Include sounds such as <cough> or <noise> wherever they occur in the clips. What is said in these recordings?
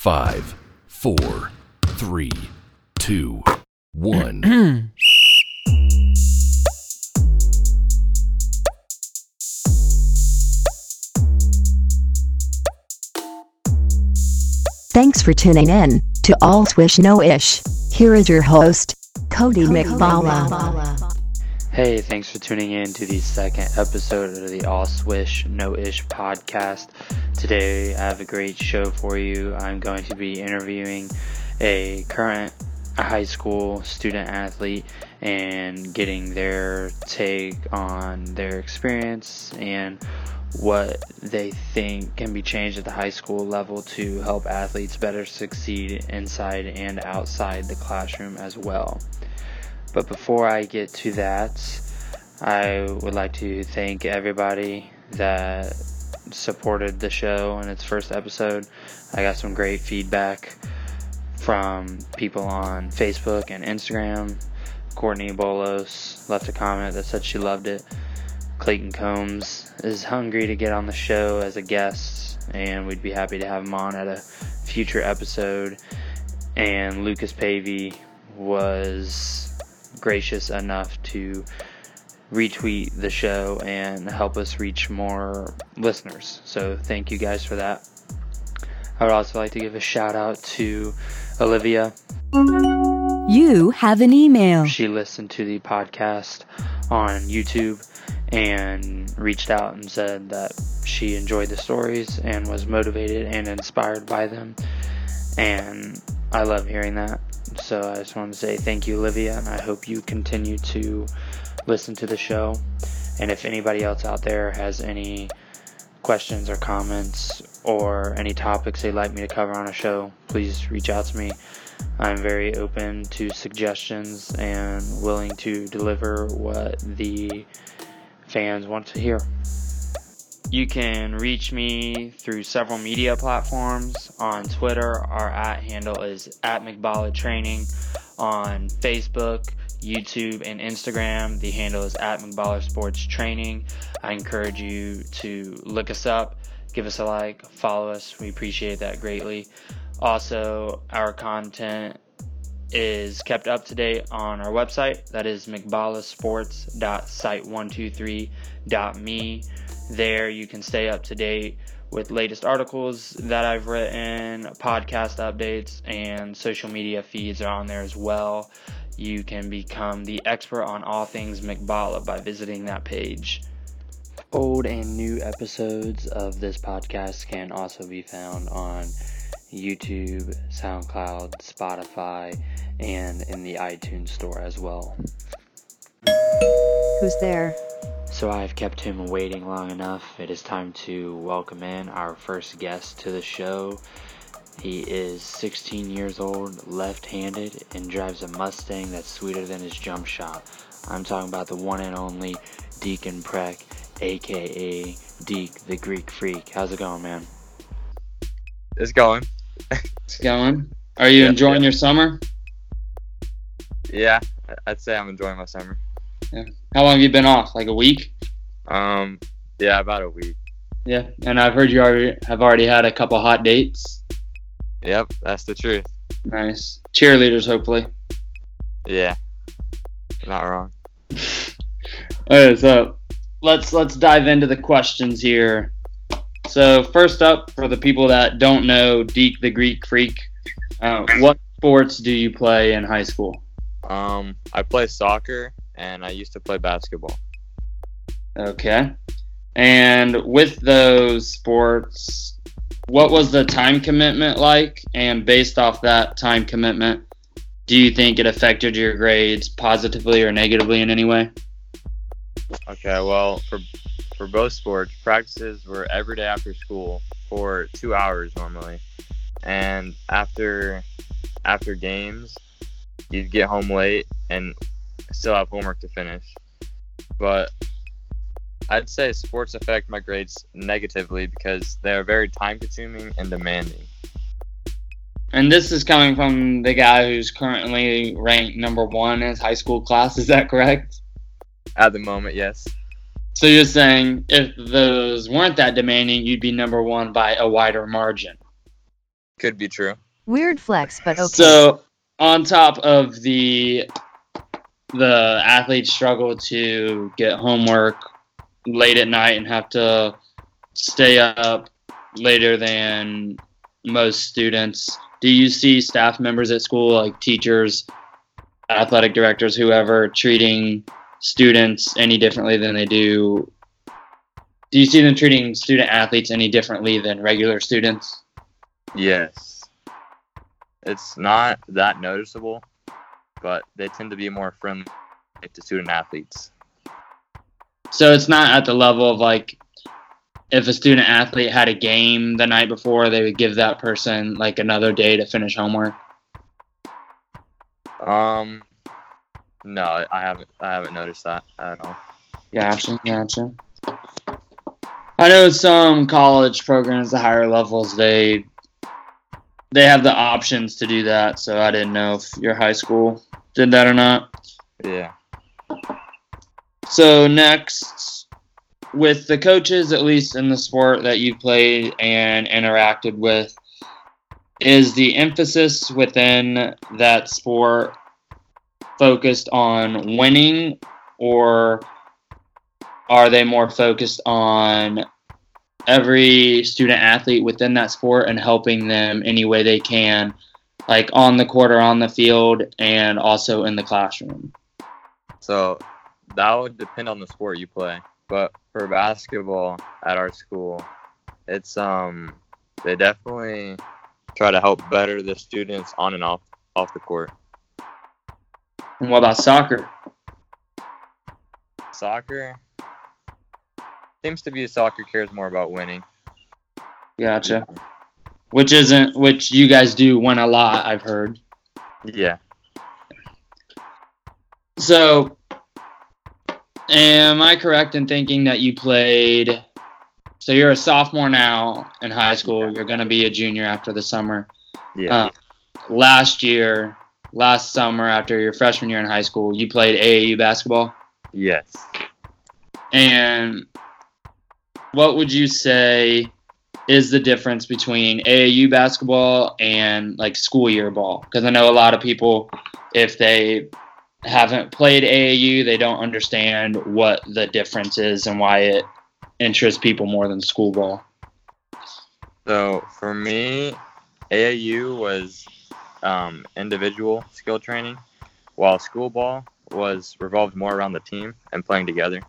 Five, four, three, two, one. <clears throat> Thanks for tuning in to All Swish No Ish. Here is your host, Cody McBalla. Hey, thanks for tuning in to the second episode of the All Swish No Ish podcast. Today I have a great show for you. I'm going to be interviewing a current high school student athlete and getting their take on their experience and what they think can be changed at the high school level to help athletes better succeed inside and outside the classroom as well. But before I get to that, I would like to thank everybody that supported the show in its first episode. I got some great feedback from people on Facebook and Instagram. Courtney Bolos left a comment that said she loved it. Clayton Combs is hungry to get on the show as a guest, and we'd be happy to have him on at a future episode. And Lucas Pavey was gracious enough to retweet the show and help us reach more listeners. So thank you guys for that. I would also like to give a shout out to Olivia. You have an email. She listened to the podcast on YouTube and reached out and said that she enjoyed the stories and was motivated and inspired by them. And I love hearing that. So I just want to say thank you, Olivia, and I hope you continue to listen to the show. And if anybody else out there has any questions or comments or any topics they'd like me to cover on a show, please reach out to me. I'm very open to suggestions and willing to deliver what the fans want to hear. You can reach me through several media platforms. On Twitter, our at handle is at McBalla Training. On Facebook, YouTube, and Instagram, the handle is at McBalla Sports Training. I encourage you to look us up, give us a like, follow us. We appreciate that greatly. Also, our content is kept up to date on our website. That is mcballasports.site123.me. There you can stay up to date with latest articles that I've written, podcast updates, and social media feeds are on there as well. You can become the expert on all things McBalla by visiting that page. Old and new episodes of this podcast can also be found on YouTube, SoundCloud, Spotify, and in the iTunes store as well. Who's there? So I've kept him waiting long enough. It is time to welcome in our first guest to the show. He is 16 years old, left handed, and drives a Mustang that's sweeter than his jump shot. I'm talking about the one and only Deacon Preck, aka Deke the Greek Freak. How's it going, man? It's going. It's going. Are you Yeah, enjoying yeah. your summer? Yeah, I- I'd say I'm enjoying my summer. How long have you been off? Like a week? Um, yeah, about a week. Yeah. And I've heard you already have already had a couple hot dates. Yep, that's the truth. Nice. Cheerleaders, hopefully. Yeah, not wrong. <laughs> Okay, so let's let's dive into the questions here. So first up, for the people that don't know Deke the Greek Freak, uh, what sports do you play in high school? Um, I play soccer and I used to play basketball. Okay. And with those sports, what was the time commitment like? And based off that time commitment, do you think it affected your grades positively or negatively in any way? Okay, well, for for both sports, practices were every day after school for two hours normally, and after after games, you'd get home late and still have homework to finish. But I'd say sports affect my grades negatively because they are very time consuming and demanding. And this is coming from the guy who's currently ranked number one in his high school class. Is that correct? At the moment, yes. So you're saying if those weren't that demanding, you'd be number one by a wider margin. Could be true. Weird flex, but okay. So on top of the the athletes struggle to get homework late at night and have to stay up later than most students. Do you see staff members at school, like teachers, athletic directors, whoever, treating students any differently than they do? Do you see them treating student athletes any differently than regular students? Yes. It's not that noticeable, but they tend to be more friendly to student athletes. So it's not at the level of like if a student athlete had a game the night before, they would give that person like another day to finish homework. Um, no, I haven't. I haven't noticed that at all. Gotcha, gotcha. I know some college programs, the higher levels, they they have the options to do that. So I didn't know if your high school did that or not. Yeah. So next, with the coaches, at least in the sport that you played and interacted with, is the emphasis within that sport focused on winning, or are they more focused on every student athlete within that sport and helping them any way they can, like on the court or on the field, and also in the classroom? So that would depend on the sport you play. But for basketball at our school, it's um they definitely try to help better the students on and off off the court. And what about soccer? Soccer seems to be a soccer cares more about winning. Gotcha. Which isn't which you guys do win a lot, I've heard. Yeah. So am I correct in thinking that you played so you're a sophomore now in high school, you're gonna be a junior after the summer. Yeah. Uh, last year, last summer after your freshman year in high school, you played AAU basketball. yes. And what would you say is the difference between AAU basketball and like school year ball? Because I know a lot of people, if they haven't played AAU, they don't understand what the difference is and why it interests people more than school ball. So for me, AAU was um, individual skill training, while school ball was revolved more around the team and playing together.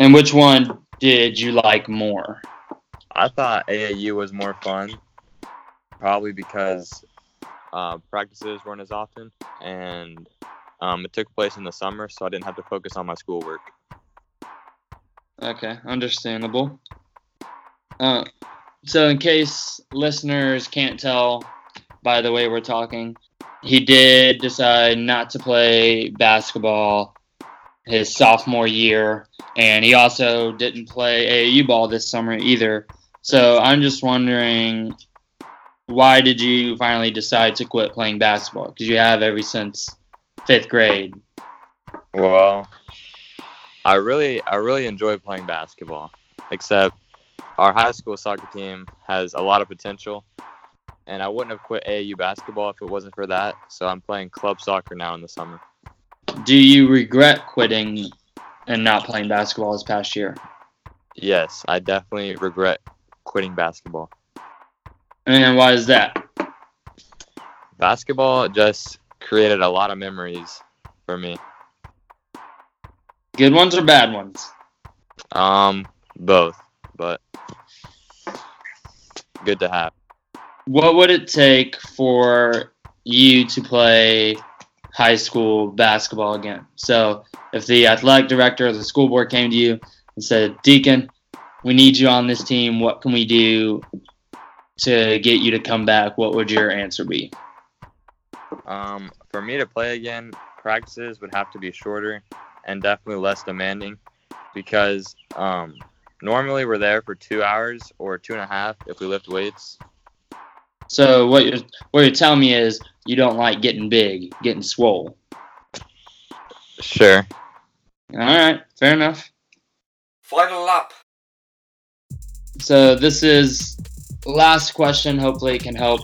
And which one did you like more? I thought AAU was more fun, probably because uh, practices weren't as often, and um, it took place in the summer, so I didn't have to focus on my schoolwork. Okay, understandable. Uh, so, in case listeners can't tell by the way we're talking, he did decide not to play basketball his sophomore year, and he also didn't play AAU ball this summer either. So, I'm just wondering why did you finally decide to quit playing basketball? Because you have ever since fifth grade. Well, I really, I really enjoy playing basketball, except our high school soccer team has a lot of potential, and I wouldn't have quit AAU basketball if it wasn't for that. So I'm playing club soccer now in the summer. Do you regret quitting and not playing basketball this past year? Yes, I definitely regret quitting basketball. And why is that? Basketball just created a lot of memories for me. Good ones or bad ones? Um, both, but good to have. What would it take for you to play high school basketball again? So, if the athletic director or the school board came to you and said, Deacon, we need you on this team, what can we do to get you to come back? What would your answer be? Um, for me to play again, practices would have to be shorter and definitely less demanding because um, normally we're there for two hours or two and a half if we lift weights. So, what you're, what you're telling me is you don't like getting big, getting swole. Sure. All right, fair enough. Final lap. So this is last question hopefully it can help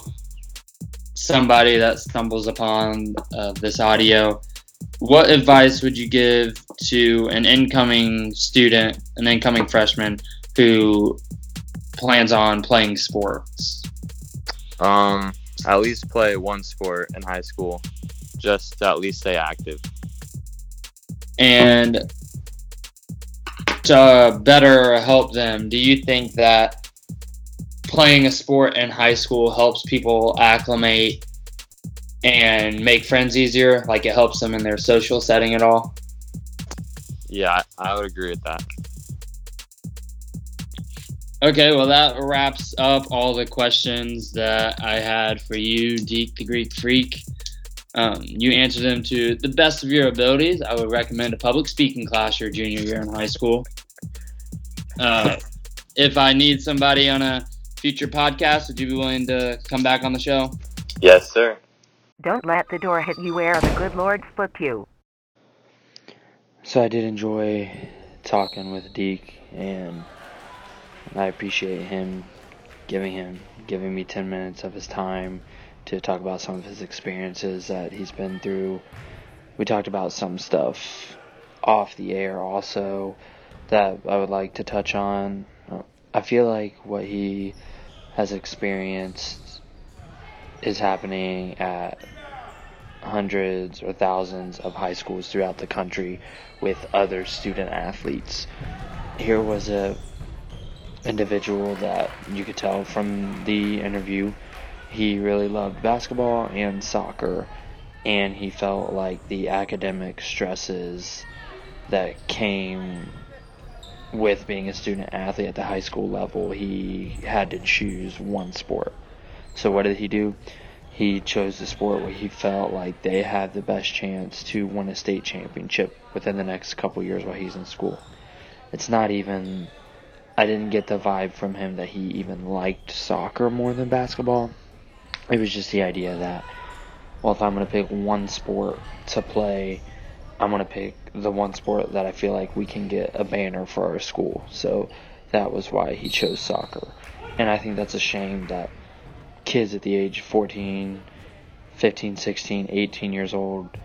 somebody that stumbles upon uh, this audio. What advice would you give to an incoming student, an incoming freshman who plans on playing sports? Um, at least play one sport in high school, just to at least stay active. And to better help them, do you think that playing a sport in high school helps people acclimate and make friends easier? Like it helps them in their social setting at all? Yeah, I, I would agree with that. Okay, well, that wraps up all the questions that I had for you, Deke the Greek Freak. Um, you answered them to the best of your abilities. I would recommend a public speaking class your junior year in high school. Uh, if I need somebody on a future podcast, would you be willing to come back on the show? Yes, sir. Don't let the door hit you where the good Lord split you. So I did enjoy talking with Deke, and I appreciate him giving him giving me 10 minutes of his time to talk about some of his experiences that he's been through. We talked about some stuff off the air also that I would like to touch on. I feel like what he has experienced is happening at hundreds or thousands of high schools throughout the country with other student athletes. Here was a individual that you could tell from the interview. He really loved basketball and soccer and he felt like the academic stresses that came with being a student athlete at the high school level he had to choose one sport. So what did he do? He chose the sport where he felt like they had the best chance to win a state championship within the next couple years while he's in school. It's not even I didn't get the vibe from him that he even liked soccer more than basketball. It was just the idea that, well, if I'm going to pick one sport to play, I'm going to pick the one sport that I feel like we can get a banner for our school. So that was why he chose soccer. And I think that's a shame that kids at the age of 14, 15, 16, 18 years old,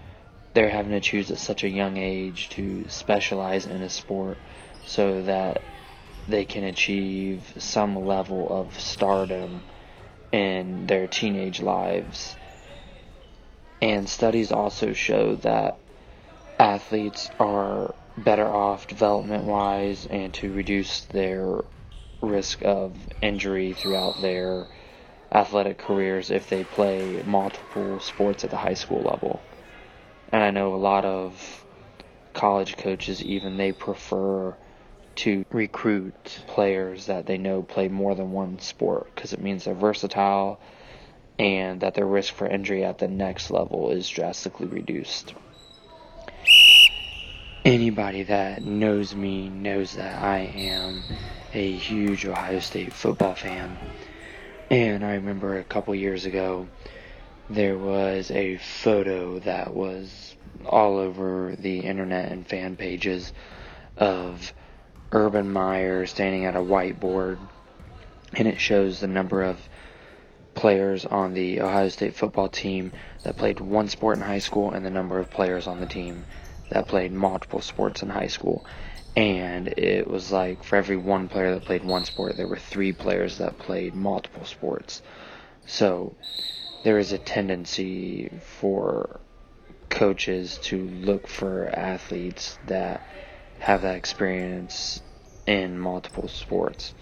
they're having to choose at such a young age to specialize in a sport so that they can achieve some level of stardom in their teenage lives. And studies also show that athletes are better off development wise and to reduce their risk of injury throughout their athletic careers if they play multiple sports at the high school level. And I know a lot of college coaches even they prefer to recruit players that they know play more than one sport because it means they're versatile and that their risk for injury at the next level is drastically reduced. Anybody that knows me knows that I am a huge Ohio State football fan. And I remember a couple years ago, there was a photo that was all over the internet and fan pages of Urban Meyer standing at a whiteboard, and it shows the number of players on the Ohio State football team that played one sport in high school and the number of players on the team that played multiple sports in high school. And it was like for every one player that played one sport, there were three players that played multiple sports. So there is a tendency for coaches to look for athletes that have that experience in multiple sports.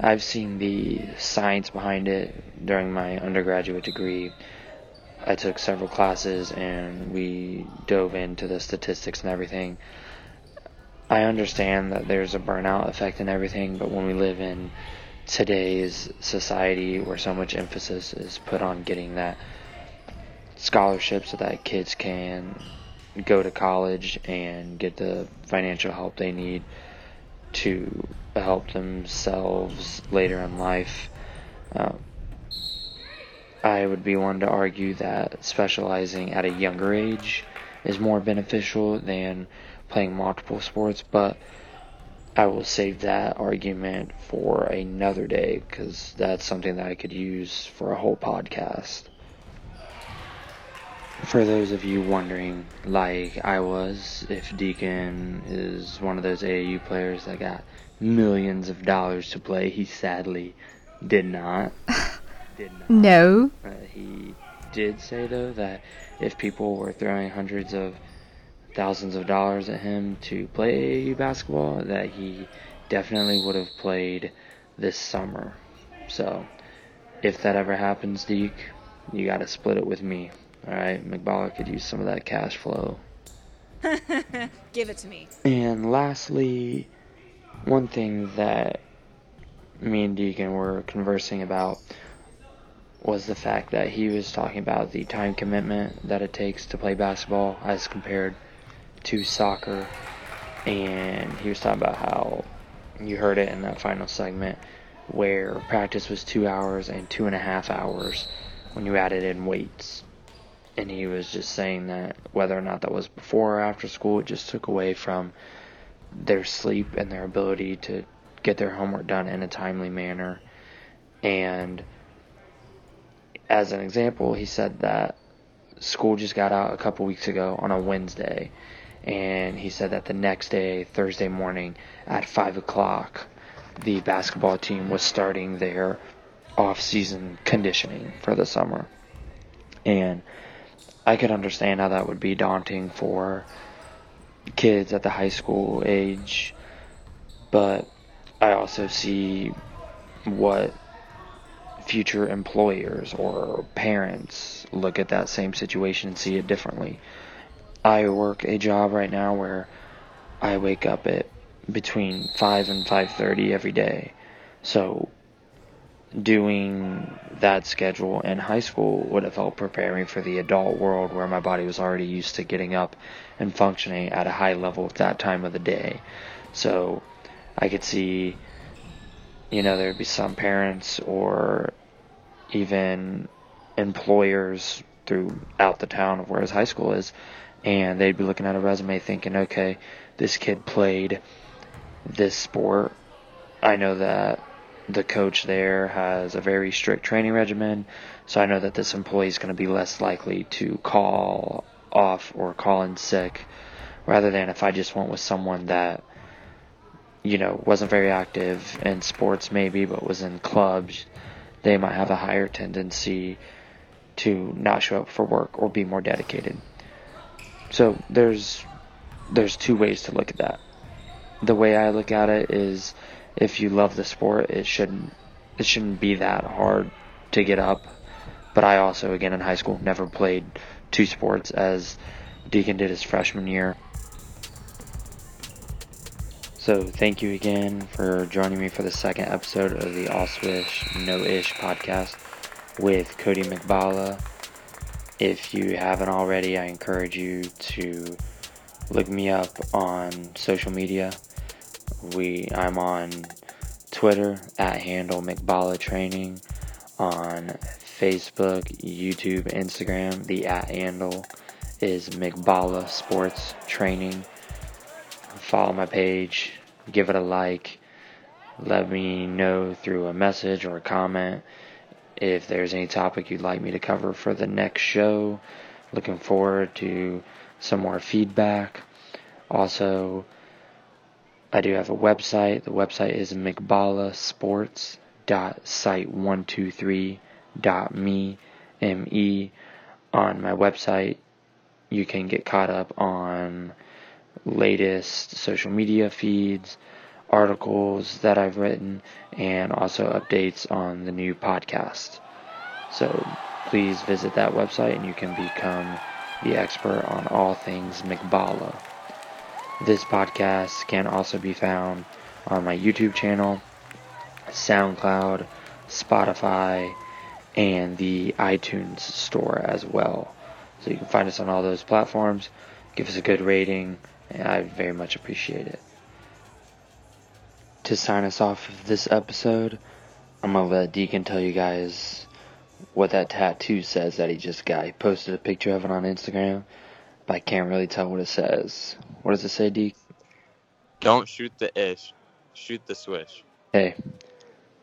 I've seen the science behind it during my undergraduate degree. I took several classes and we dove into the statistics and everything. I understand that there's a burnout effect and everything, but when we live in today's society where so much emphasis is put on getting that scholarship so that kids can go to college and get the financial help they need to help themselves later in life. Uh, I would be one to argue that specializing at a younger age is more beneficial than playing multiple sports, but I will save that argument for another day because that's something that I could use for a whole podcast. For those of you wondering, like I was, if Deacon is one of those AAU players that got millions of dollars to play, he sadly did not. <laughs> did not. No. Uh, he did say though that if people were throwing hundreds of thousands of dollars at him to play AAU basketball, that he definitely would have played this summer. So, if that ever happens, Deke, you got to split it with me. All right, McBalla could use some of that cash flow. <laughs> Give it to me. And lastly, one thing that me and Deacon were conversing about was the fact that he was talking about the time commitment that it takes to play basketball as compared to soccer. And he was talking about how you heard it in that final segment where practice was two hours and two and a half hours when you added in weights. And he was just saying that whether or not that was before or after school, it just took away from their sleep and their ability to get their homework done in a timely manner. And as an example, he said that school just got out a couple weeks ago on a Wednesday. And he said that the next day, Thursday morning at 5 o'clock, the basketball team was starting their off season conditioning for the summer. And I could understand how that would be daunting for kids at the high school age, but I also see what future employers or parents look at that same situation and see it differently. I work a job right now where I wake up at between 5 and 5:30 every day. So doing that schedule in high school would have helped prepare me for the adult world where my body was already used to getting up and functioning at a high level at that time of the day. So I could see, you know, there'd be some parents or even employers throughout the town of where his high school is, and they'd be looking at a resume thinking, okay, this kid played this sport. I know that the coach there has a very strict training regimen, so I know that this employee is going to be less likely to call off or call in sick rather than if I just went with someone that you know wasn't very active in sports maybe but was in clubs they might have a higher tendency to not show up for work or be more dedicated. So there's there's two ways to look at that. The way I look at it is if you love the sport, it shouldn't it shouldn't be that hard to get up. But I also, again, in high school, never played two sports as Deacon did his freshman year. So thank you again for joining me for the second episode of the All Swish No Ish podcast with Cody McBalla. If you haven't already, I encourage you to look me up on social media. We I'm on Twitter at handle McBalla Training, on Facebook, YouTube, Instagram. The at handle is McBalla Sports Training. Follow my page, give it a like, let me know through a message or a comment if there's any topic you'd like me to cover for the next show. Looking forward to some more feedback. Also, I do have a website. The website is mcballasports.site123.me. M-E. On my website, you can get caught up on latest social media feeds, articles that I've written, and also updates on the new podcast. So please visit that website and you can become the expert on all things McBalla. This podcast can also be found on my YouTube channel, SoundCloud, Spotify, and the iTunes store as well. So you can find us on all those platforms. Give us a good rating, and I very much appreciate it. To sign us off of this episode, I'm gonna let Deacon tell you guys what that tattoo says that he just got. He posted a picture of it on Instagram, but I can't really tell what it says. What does it say, Deke? Don't shoot the ish. shoot the swish. Hey,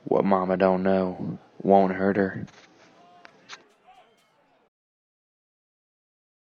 what mama don't know won't hurt her.